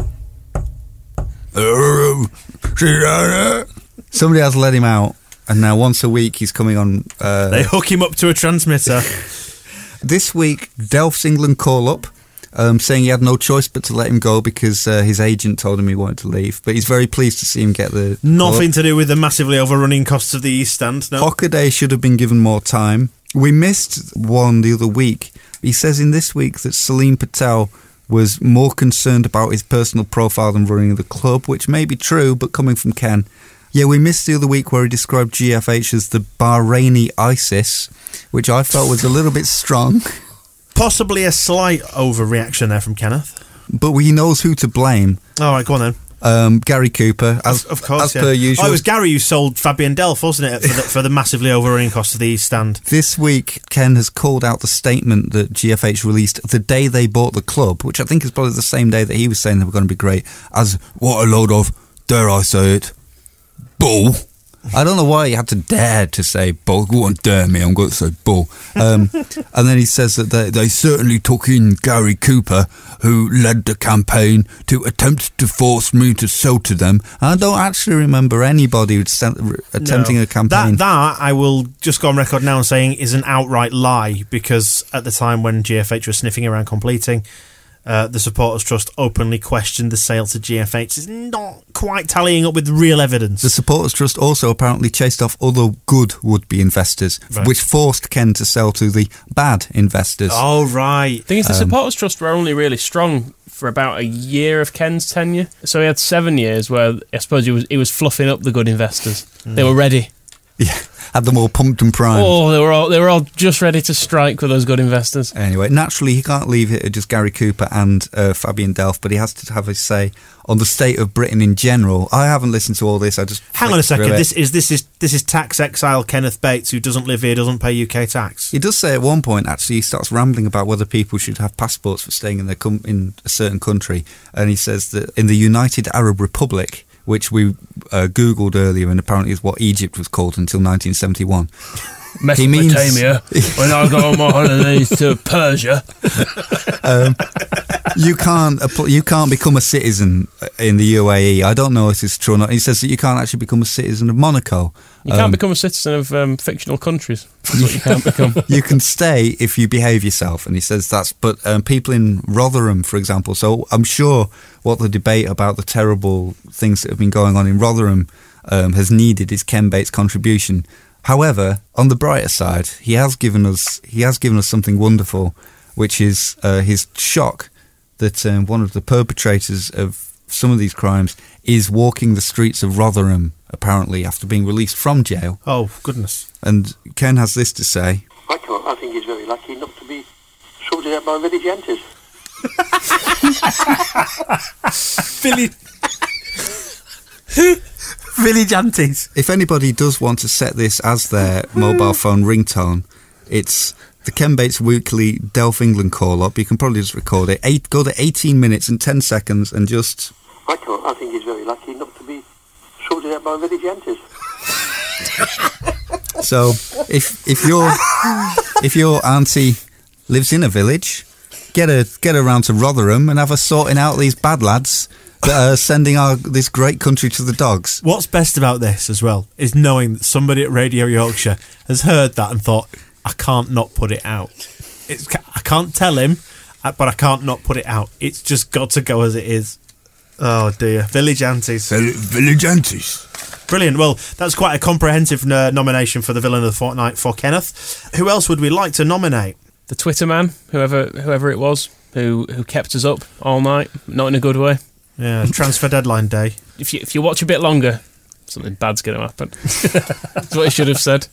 Somebody has let him out, and now once a week he's coming on. Uh, They hook him up to a transmitter. this week, Delph's England call up. Um, saying he had no choice but to let him go because uh, his agent told him he wanted to leave. But he's very pleased to see him get the. Nothing to do with the massively overrunning costs of the East Stand. No. Hockaday should have been given more time. We missed one the other week. He says in this week that Salem Patel was more concerned about his personal profile than running the club, which may be true, but coming from Ken. Yeah, we missed the other week where he described GFH as the Bahraini ISIS, which I felt was a little bit strong, Possibly a slight overreaction there from Kenneth. but he knows who to blame. All right, go on then. Um, Gary Cooper, as, Of course, as yeah. per usual. Oh, it was Gary who sold Fabian Delph, wasn't it, for the, for the massively overrunning costs of the East Stand? This week, Ken has called out the statement that GFH released the day they bought the club, which I think is probably the same day that he was saying they were going to be great, as what a load of, dare I say it, bull. I don't know why he had to dare to say bull. Go on, dare me, I'm going to say bull. Um, and then he says that they, they certainly took in Gary Cooper, who led the campaign to attempt to force me to sell to them. And I don't actually remember anybody sent, attempting No. a campaign. That, that, I will just go on record now and saying is an outright lie because at the time when GFH was sniffing around completing, uh, the Supporters Trust openly questioned the sale to GFH is not quite tallying up with real evidence. The Supporters Trust also apparently chased off other good would be investors, Right. which forced Ken to sell to the bad investors. Oh, right. The thing is, the Um, supporters trust were only really strong for about a year of Ken's tenure. So he had seven years where I suppose he was he was fluffing up the good investors. They were ready. Yeah, had them all pumped and primed. Oh, they were all they were all just ready to strike with those good investors. Anyway, naturally, he can't leave it at just Gary Cooper and uh, Fabian Delph, but he has to have his say on the state of Britain in general. I haven't listened to all this. I just Hang on a second. This is this is this is tax exile Kenneth Bates who doesn't live here, doesn't pay UK tax. He does say at one point, actually, he starts rambling about whether people should have passports for staying in their com- in a certain country, and he says that in the United Arab Republic, which we uh, googled earlier, and apparently is what Egypt was called until 1971. He means- Mesopotamia. when I go on my holidays to Persia, um, you can't you can't become a citizen in the UAE. I don't know if it's true or not. He says that you can't actually become a citizen of Monaco. you can't Um, become a citizen of um, fictional countries. That's what you can't become. you can stay if you behave yourself, and he says that's. But um, people in Rotherham, for example, so I'm sure what the debate about the terrible things that have been going on in Rotherham um, has needed is Ken Bates' contribution. However, on the brighter side, he has given us he has given us something wonderful, which is uh, his shock that um, one of the perpetrators of some of these crimes is walking the streets of Rotherham. Apparently, after being released from jail. Oh goodness! And Ken has this to say. I can't. I think he's very lucky not to be sorted out by vigilantes. Billy. aunties. If anybody does want to set this as their mobile phone ringtone, it's the Ken Bates Weekly Delph England call up. You can probably just record it. Eight, go to 18 minutes and 10 seconds and just. I can't. I think he's very lucky not to be sorted out by village aunties. So if if your if your auntie lives in a village, get her get around to Rotherham and have her sorting out these bad lads that are sending our this great country to the dogs. What's best about this as well is knowing that somebody at Radio Yorkshire has heard that and thought, I can't not put it out. It's, I can't tell him, uh, but I can't not put it out. It's just got to go as it is. Oh dear, Village Aunties. Village Aunties. Brilliant. Well, that's quite a comprehensive uh, nomination for the villain of the fortnight for Kenneth. Who else would we like to nominate? The Twitter man, whoever whoever it was, who who kept us up all night, not in a good way. Yeah, transfer deadline day. If you if you watch a bit longer, something bad's going to happen. That's what he should have said.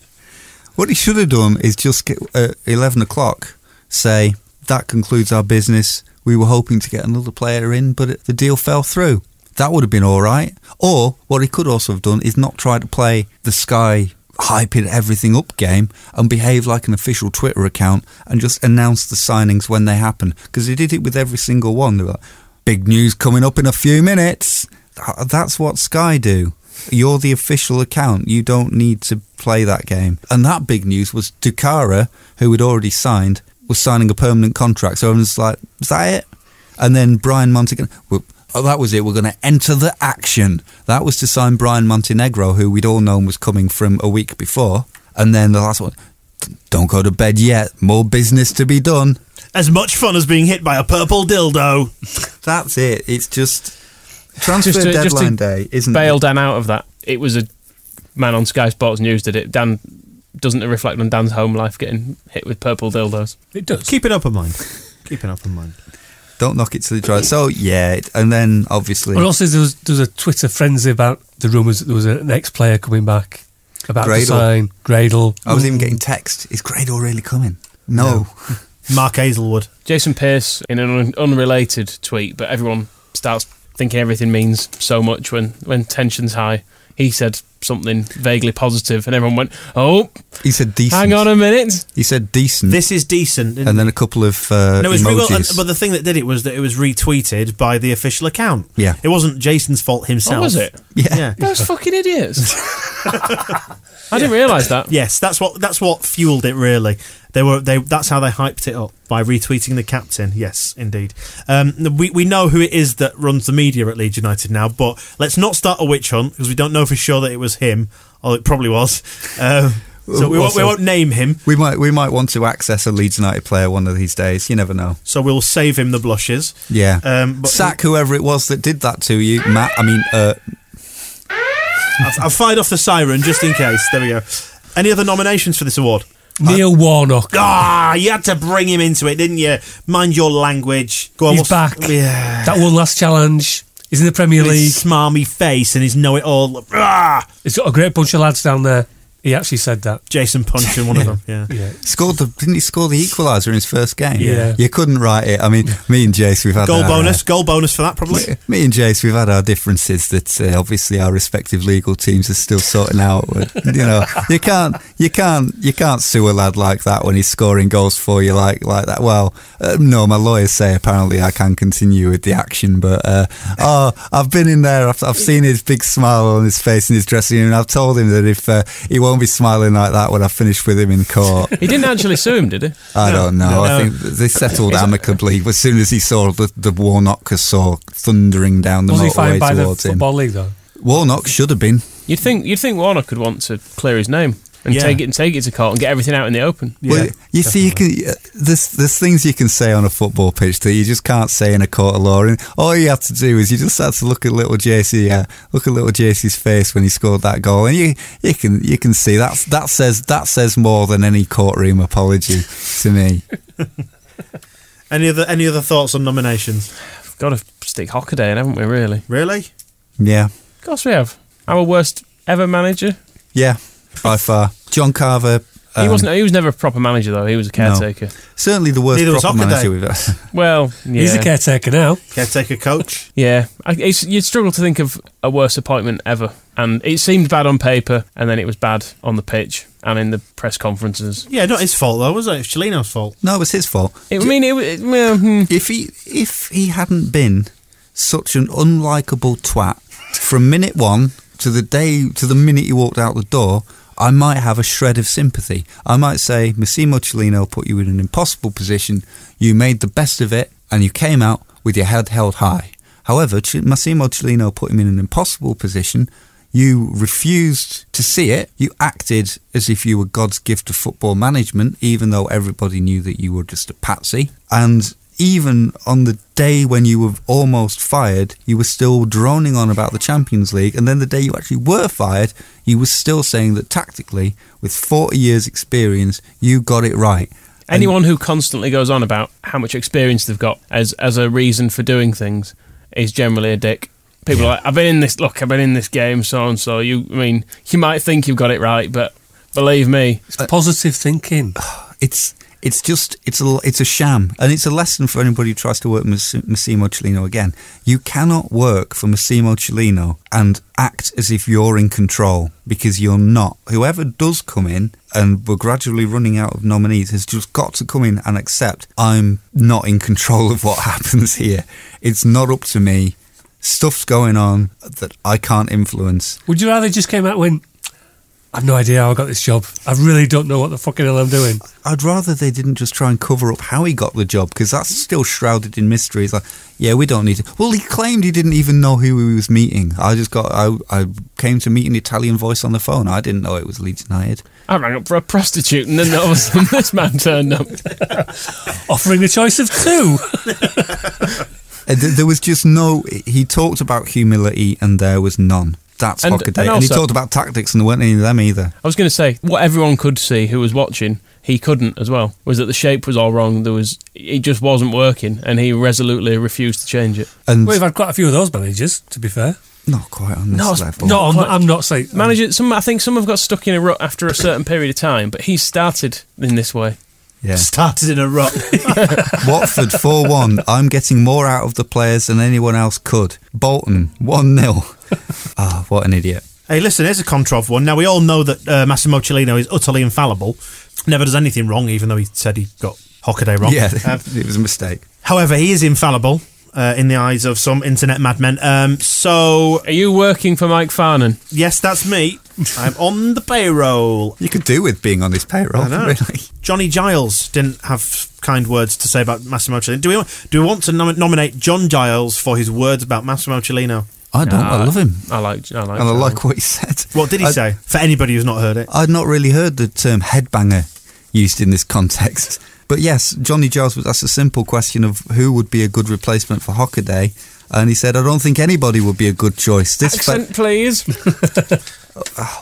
What he should have done is just get at 11 o'clock say, that concludes our business. We were hoping to get another player in, but it, the deal fell through. That would have been all right. Or what he could also have done is not try to play the Sky hyping everything up game and behave like an official Twitter account and just announce the signings when they happen. Because he did it with every single one. They were like, big news coming up in a few minutes. That's what Sky do. You're the official account. You don't need to play that game. And that big news was Doukara, who had already signed, was signing a permanent contract. So everyone's like, is that it? And then Brian Montenegro, well, oh, that was it. We're going to enter the action. That was to sign Brian Montenegro, who we'd all known was coming from a week before. And then the last one, don't go to bed yet. More business to be done. As much fun as being hit by a purple dildo. That's it. It's just transfer Just to- just to deadline day, isn't bail it? Dan out of that. It was a man on Sky Sports News did it. Dan doesn't it reflect on Dan's home life getting hit with purple dildos. It does. Keep it up in mind. Keep it up in mind. Don't knock it till you try it. So yeah, and then obviously Well, also there was, there was a Twitter frenzy about the rumours that there was an ex-player coming back about to Gradel. sign Gradel. I was even getting text. Is Gradel really coming? No. Mark Hazelwood. Jason Pearce in an un- unrelated tweet, but everyone starts thinking everything means so much when when tension's high. He said something vaguely positive, and everyone went, "Oh, He said decent. hang on a minute." He said decent. This is decent. and then a couple of uh, no, it was re- well, emojis. but the thing that did it was that it was retweeted by the official account. Yeah. It wasn't Jason's fault himself. Oh, was it? Yeah. Yeah. Those fucking idiots. I didn't realise that. Yes, that's what that's what fueled it. Really, they were they. That's how they hyped it up by retweeting the captain. Yes, indeed. Um, we we know who it is that runs the media at Leeds United now, but let's not start a witch hunt because we don't know for sure that it was him. Or it probably was. Um, So we won't, we won't name him. We might we might want to access a Leeds United player one of these days. You never know. So we'll save him the blushes. Yeah. Um, but Sack whoever it was that did that to you, Matt. I mean, uh, I've, I've fired off the siren just in case. There we go. Any other nominations for this award? Neil Warnock. Ah, you had to bring him into it, didn't you? Mind your language. Go on. He's what's- back. Yeah. That one last challenge. He's in the Premier League. his smarmy face and his know-it-all. Ah! He's got a great bunch of lads down there. He actually said that. Jason Puncheon one of them. Yeah. Yeah. scored the didn't he score the equaliser in his first game? Yeah. You couldn't write it. I mean, me and Jace, we've had Goal our, bonus. Goal bonus for that, probably. Me, me and Jace, we've had our differences that uh, obviously our respective legal teams are still sorting out. But, you know, you can't, you can't, you can't sue a lad like that when he's scoring goals for you like like that. Well, uh, no, my lawyers say apparently I can continue with the action, but uh, oh, I've been in there. I've, I've seen his big smile on his face in his dressing room. and I've told him that if uh, he won't be smiling like that when I finish with him in court. He didn't actually sue him, did he? I don't know. No. I think they settled amicably as soon as he saw the, the Warnock saw thundering down the Was he motorway fined by the towards him. Football League, though? Warnock should have been. You'd think you'd think Warner could want to clear his name and Yeah. take it and take it to court and get everything out in the open. well, you see, you can uh, there's there's things you can say on a football pitch that you just can't say in a court of law. And all you have to do is you just have to look at little JC, uh, look at little JC's face when he scored that goal, and you you can you can see that that says that says more than any courtroom apology to me. Any other any other thoughts on nominations? We've got to stick Hockaday in, haven't we? Really? Really? Yeah, Of course we have. Our worst ever manager. yeah, by far. John Carver. he um, wasn't. He was never a proper manager though. He was a caretaker. Certainly the worst Neither was proper Hockaday. manager we've had. Well, yeah. He's a caretaker now. Caretaker coach. Yeah, I, it's, you'd struggle to think of a worse appointment ever. And it seemed bad on paper, and then it was bad on the pitch and in the press conferences. Yeah, not his fault though, was it? It's Cellino's fault. No, it was his fault. It, I mean, it, it, well, hmm. If he if he hadn't been such an unlikable twat from minute one to the day to the minute he walked out the door, I might have a shred of sympathy. I might say, Massimo Cellino put you in an impossible position. You made the best of it, and you came out with your head held high. However, Massimo Cellino put him in an impossible position. You refused to see it. You acted as if you were God's gift to football management, even though everybody knew that you were just a patsy. And even on the day when you were almost fired, you were still droning on about the Champions League. And then the day you actually were fired, you were still saying that tactically, with 40 years' experience, you got it right. And- anyone who constantly goes on about how much experience they've got as as a reason for doing things is generally a dick. People are like, I've been in this. Look, I've been in this game, so and so. You, I mean, you might think you've got it right, but believe me, It's positive thinking. it's it's just it's a it's a sham, and it's a lesson for anybody who tries to work Mass- Massimo Cellino again. You cannot work for Massimo Cellino and act as if you're in control because you're not. Whoever does come in, and we're gradually running out of nominees, has just got to come in and accept I'm not in control of what happens here. It's not up to me. Stuff's going on that I can't influence. Would you rather just came out and went, I've no idea how I got this job. I really don't know what the fucking hell I'm doing. I'd rather they didn't just try and cover up how he got the job because that's still shrouded in mystery. It's like, yeah, we don't need to. Well, he claimed he didn't even know who he was meeting. I just got, I, I came to meet an Italian voice on the phone. I didn't know it was Leeds United. I rang up for a prostitute, and then all of a sudden this man turned up. Offering the choice of two. Th- There was just no. He talked about humility, and there was none. That's And- Hockaday. and And, he talked about tactics, and there weren't any of them either. I was going to say what everyone could see who was watching, he couldn't as well. Was that the shape was all wrong? There was it just wasn't working, and he resolutely refused to change it. And We've had quite a few of those managers, to be fair. not quite on this No, level. No, I'm, I'm not saying. Manager, some I think some have got stuck in a rut after a certain period of time, but he started in this way. Yeah. Started in a rut. Watford 4 1. I'm getting more out of the players than anyone else could. Bolton 1 0. Ah, what an idiot. Hey, listen, here's a controv one. Now, we all know that uh, Massimo Cellino is utterly infallible, never does anything wrong, even though he said he got Hockaday wrong. Yeah, Um, it was a mistake. however, he is infallible uh, in the eyes of some internet madmen. Um, so, Are you working for Mike Farnan? yes, that's me. I'm on the payroll. You could do with being on this payroll, I know. really. Johnny Giles didn't have kind words to say about Massimo Cellino. Do we, do we want to nom- nominate John Giles for his words about Massimo Cellino? I don't. I love him. I like. I like. and I Giles. like what he said. What did he I- say? For anybody who's not heard it. I'd not really heard the term headbanger used in this context. But yes, Johnny Giles was asked a simple question of who would be a good replacement for Hockaday. And he said, I don't think anybody would be a good choice. This fe- Accent, please.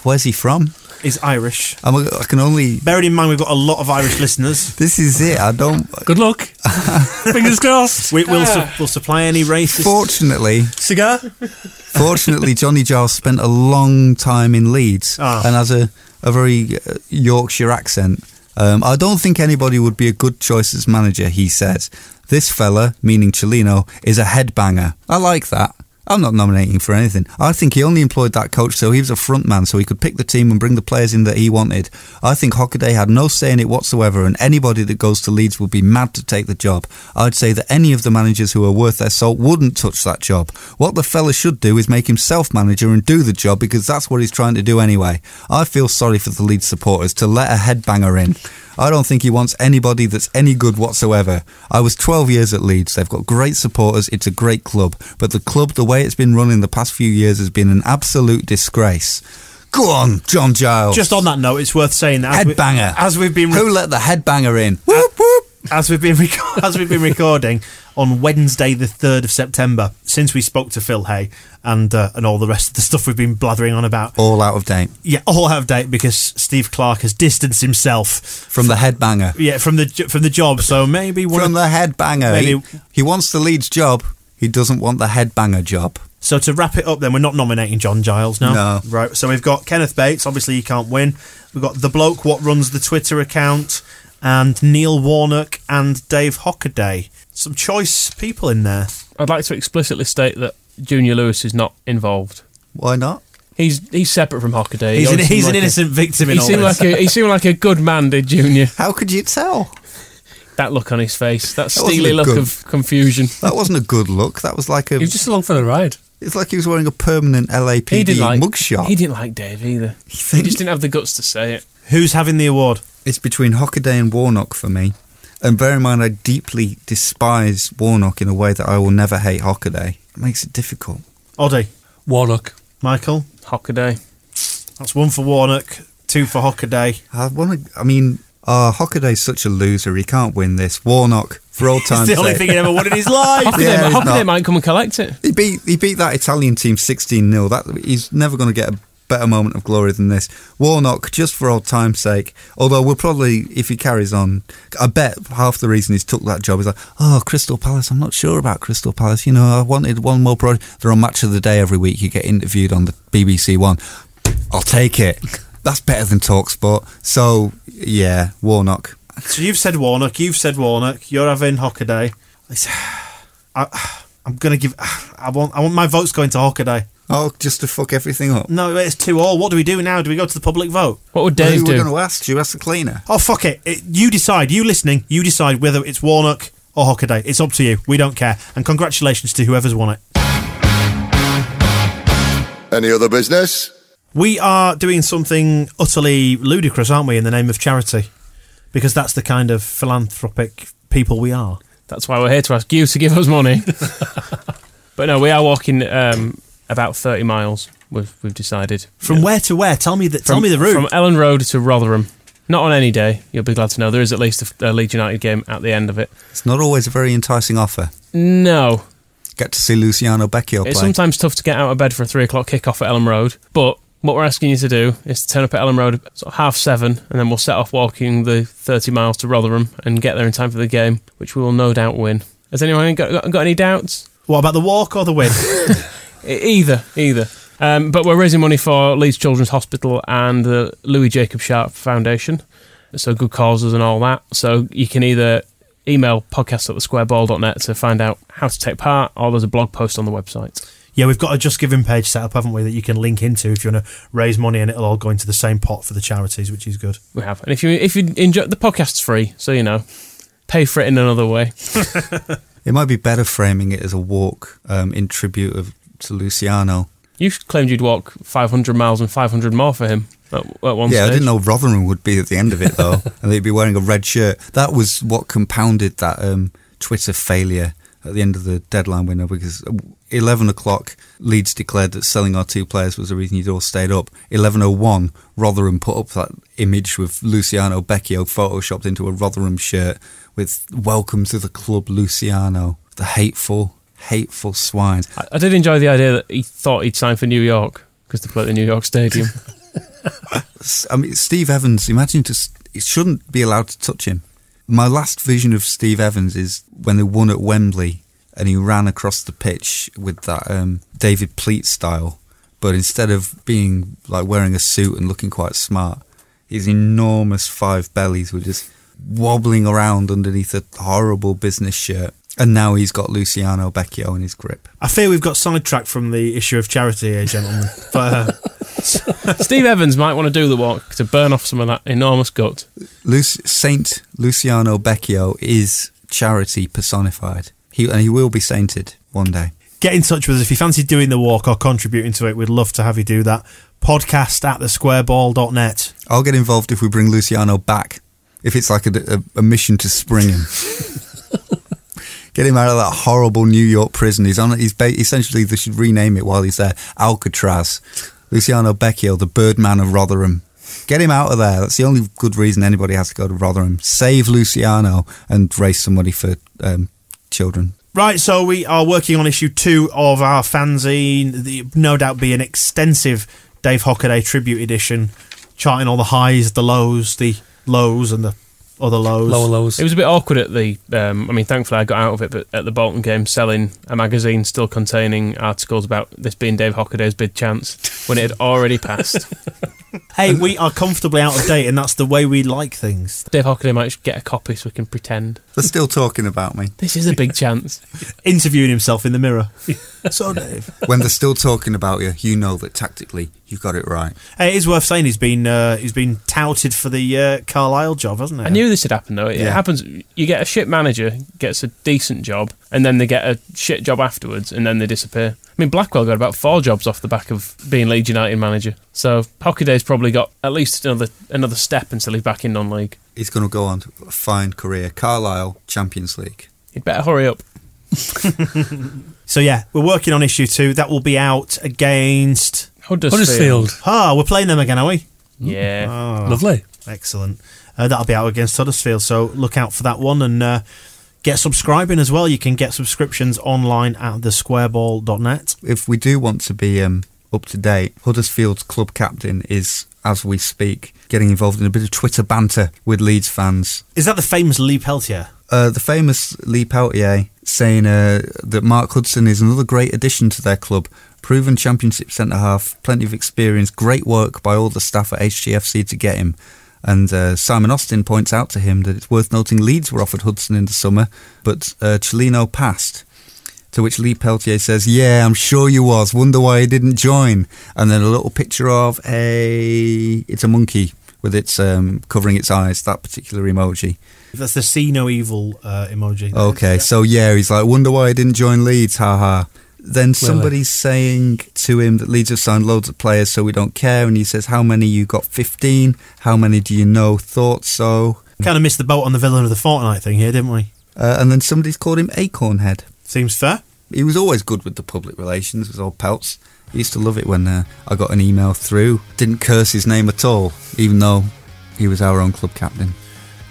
Where's he from? He's Irish. I'm, a- I can only. Bearing in mind we've got a lot of Irish listeners. This is it. I don't. Good luck. Fingers crossed. We, we'll, Ah. su- we'll supply any racist. Fortunately, Cigar? fortunately, Johnny Giles spent a long time in Leeds Ah. and has a, a very uh, Yorkshire accent. Um, I don't think anybody would be a good choice as manager, he said. This fella, meaning Cellino, is a headbanger. I like that. I'm not nominating for anything. I think he only employed that coach so he was a front man so he could pick the team and bring the players in that he wanted. I think Hockaday had no say in it whatsoever and anybody that goes to Leeds would be mad to take the job. I'd say that any of the managers who are worth their salt wouldn't touch that job. What the fella should do is make himself manager and do the job because that's what he's trying to do anyway. I feel sorry for the Leeds supporters to let a headbanger in. I don't think he wants anybody that's any good whatsoever. I was 12 years at Leeds. They've got great supporters. It's a great club. But the club, the way it's been run in the past few years, has been an absolute disgrace. Go on, John Giles. Just on that note, it's worth saying that as we- as we've been Who let the headbanger in? Whoop, whoop. as we've been reco- as we've been recording on Wednesday, the third of September, since we spoke to Phil Hay and uh, and all the rest of the stuff we've been blathering on about. All out of date. Yeah, all out of date because Steve Clarke has distanced himself From the headbanger. Yeah, from the from the job. So maybe one From of- the headbanger. Maybe- He, he wants the Leeds job. He doesn't want the headbanger job. So to wrap it up, then we're not nominating John Giles now. No. Right. So we've got Kenneth Bates. Obviously, he can't win. We've got the bloke what runs the Twitter account, and Neil Warnock and Dave Hockaday. Some choice people in there. I'd like to explicitly state that Junior Lewis is not involved. Why not? He's he's separate from Hockaday. He's He an, always he's seemed an like a- innocent victim in He all seemed this. like a he seemed like a good man, did Junior? How could you tell? That look on his face, that That steely look good- of confusion. That wasn't a good look. That was like a. He was just along for the ride. It's like he was wearing a permanent He LAPD didn't like mugshot. He didn't like Dave either. He just didn't have the guts to say it. Who's having the award? It's between Hockaday and Warnock for me. And bear in mind, I deeply despise Warnock in a way that I will never hate Hockaday. It makes it difficult. Oddie, Warnock. Michael. Hockaday. That's one for Warnock, two for Hockaday. I want to. I mean, uh, Hockaday's such a loser. He can't win this. Warnock, for all It's time's the only sake. thing he ever won in his life. Hockaday, Yeah, Hockaday might come and collect it. He beat he beat that Italian team sixteen 0 That he's never going to get a better moment of glory than this. Warnock, just for old time's sake. Although we'll probably, if he carries on, I bet half the reason he's took that job is like, oh, Crystal Palace. I'm not sure about Crystal Palace. You know, I wanted one more project. They're on Match of the Day every week. You get interviewed on the BBC One. I'll take it. That's better than Talksport. So yeah, Warnock. So you've said Warnock, you've said Warnock, you're having Hockaday. I, I'm gonna give. I want. I want my votes going to Hockaday. Oh, just to fuck everything up. No, it's two all. What do we do now? Do we go to the public vote? What would Who Dave we're going to ask? You ask the cleaner? Oh fuck it. it! You decide. You listening? You decide whether it's Warnock or Hockaday. It's up to you. We don't care. And congratulations to whoever's won it. Any other business? We are doing something utterly ludicrous, aren't we, in the name of charity? Because that's the kind of philanthropic people we are. That's why we're here to ask you to give us money. but no, we are walking um, about 30 miles. We've, we've decided From where to where? Tell me the tell me the route. From Elland Road to Rotherham. Not on any day. You'll be glad to know there is at least a, a Leeds United game at the end of it. It's not always a very enticing offer. No, Get to see Luciano Becchio it's play. sometimes tough to get out of bed for a three o'clock kick-off at Elland Road. But what we're asking you to do is to turn up at Elland Road at sort of half seven, and then we'll set off walking the 30 miles to Rotherham and get there in time for the game, which we will no doubt win. Has anyone got, got, got any doubts? What about the walk or the win? Either, either. Um, but we're raising money for Leeds Children's Hospital and the Louis Jacob Sharp Foundation. So good causes and all that. So you can either email podcast at thesquareball.net to find out how to take part, or there's a blog post on the website. yeah, we've got a Just Giving page set up, haven't we, that you can link into if you want to raise money, and it'll all go into the same pot for the charities, which is good. We have. And if you if you enjoy the podcast's free, so you know, pay for it in another way. It might be better framing it as a walk um, in tribute of to Luciano. You claimed you'd walk 500 miles and 500 more for him at, at one yeah, I didn't know Rotherham would be at the end of it though, and they'd be wearing a red shirt. That was what compounded that um, Twitter failure at the end of the deadline window because 11 o'clock Leeds declared that selling our two players was the reason you'd all stayed up. 11.01 Rotherham put up that image with Luciano Becchio photoshopped into a Rotherham shirt with welcome to the club Luciano. The hateful, hateful swines. I, I did enjoy the idea that he thought he'd sign for New York because they play at the New York Stadium. I mean, Steve Evans, imagine just, it shouldn't be allowed to touch him. My last vision of Steve Evans is when they won at Wembley and he ran across the pitch with that um, David Pleat style, but instead of being like wearing a suit and looking quite smart, his enormous five bellies were just wobbling around underneath a horrible business shirt. And now he's got Luciano Becchio in his grip. I fear we've got sidetracked from the issue of charity here, gentlemen. but, uh, Steve Evans might want to do the walk to burn off some of that enormous gut. Luc- Saint Luciano Becchio is charity personified. He and he will be sainted one day. get in touch with us if you fancy doing the walk or contributing to it. We'd love to have you do that. Podcast at thesquareball.net. I'll get involved if we bring Luciano back. If it's like a, a, a mission to spring him. Get him out of that horrible New York prison. He's on. He's ba- essentially they should rename it while he's there. Alcatraz. Luciano Becchio, the Birdman of Rotherham. Get him out of there. That's the only good reason anybody has to go to Rotherham. Save Luciano and raise some money for um, children. Right, so we are working on issue two of our fanzine. The, no doubt be an extensive Dave Hockaday tribute edition, charting all the highs, the lows, the lows, and the other lows. Lower lows. It was a bit awkward at the. Um, I mean, thankfully I got out of it, but at the Bolton game, selling a magazine still containing articles about this being Dave Hockaday's big chance when it had already passed. Hey, we are comfortably out of date, and that's the way we like things. Dave Hockaday might get a copy so we can pretend They're still talking about me. this is a big chance. Interviewing himself in the mirror. so, Dave. When they're still talking about you, you know that tactically you've got it right. Hey, it is worth saying he's been uh, he's been touted for the uh, Carlisle job, hasn't he? I knew this would happen though. It Yeah. happens. You get a shit manager, gets a decent job, and then they get a shit job afterwards, and then they disappear. I mean, Blackwell got about four jobs off the back of being Leeds United manager. So Hockaday's probably got at least another another step until he's back in non-league. He's going to go on to a fine career. Carlisle, Champions League. He'd better hurry up. So yeah, we're working on issue two. That will be out against Huddersfield. Huddersfield. Ah, we're playing them again, are we? Yeah. Ah, Lovely. Excellent. Uh, that'll be out against Huddersfield, so look out for that one and uh, get subscribing as well. You can get subscriptions online at thesquareball.net. If we do want to be um, up to date, Huddersfield's club captain is, as we speak, getting involved in a bit of Twitter banter with Leeds fans. Is that the famous Lee Peltier? Uh, the famous Lee Peltier saying uh, that Mark Hudson is another great addition to their club. Proven championship centre half, plenty of experience, great work by all the staff at HGFC to get him. And uh, Simon Austin points out to him that it's worth noting Leeds were offered Hudson in the summer, but uh, Cellino passed. To which Lee Peltier says, Yeah, I'm sure you was. Wonder why he didn't join. And then a little picture of a. It's a monkey with its um, covering its eyes, that particular emoji. That's the see no evil uh, emoji. Okay, so yeah, he's like, wonder why he didn't join Leeds, haha. Then somebody's saying to him that Leeds have signed loads of players, so we don't care. And he says, How many you got? 15. How many do you know? Thought so. Kind of missed the boat on the villain of the fortnight thing here, didn't we? Uh, and then somebody's called him Acorn Head. Seems fair. He was always good with the public relations, was old Pelts. He used to love it when uh, I got an email through. Didn't curse his name at all, even though he was our own club captain.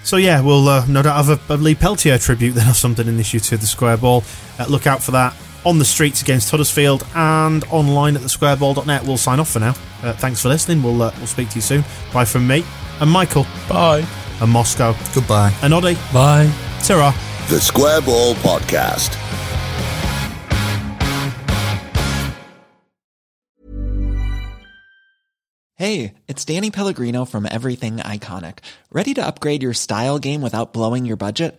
So yeah, we'll uh, no doubt have a, a Lee Peltier tribute then or something in this issue to the Square Ball. Uh, look out for that on the streets against Huddersfield and online at thesquareball.net. We'll sign off for now. Uh, thanks for listening. We'll uh, we'll speak to you soon. Bye from me and Michael. Bye. And Moscow. Goodbye. And Oddy. Bye. Ta-ra. The Square Ball Podcast. Hey, it's Danny Pellegrino from Everything Iconic. Ready to upgrade your style game without blowing your budget?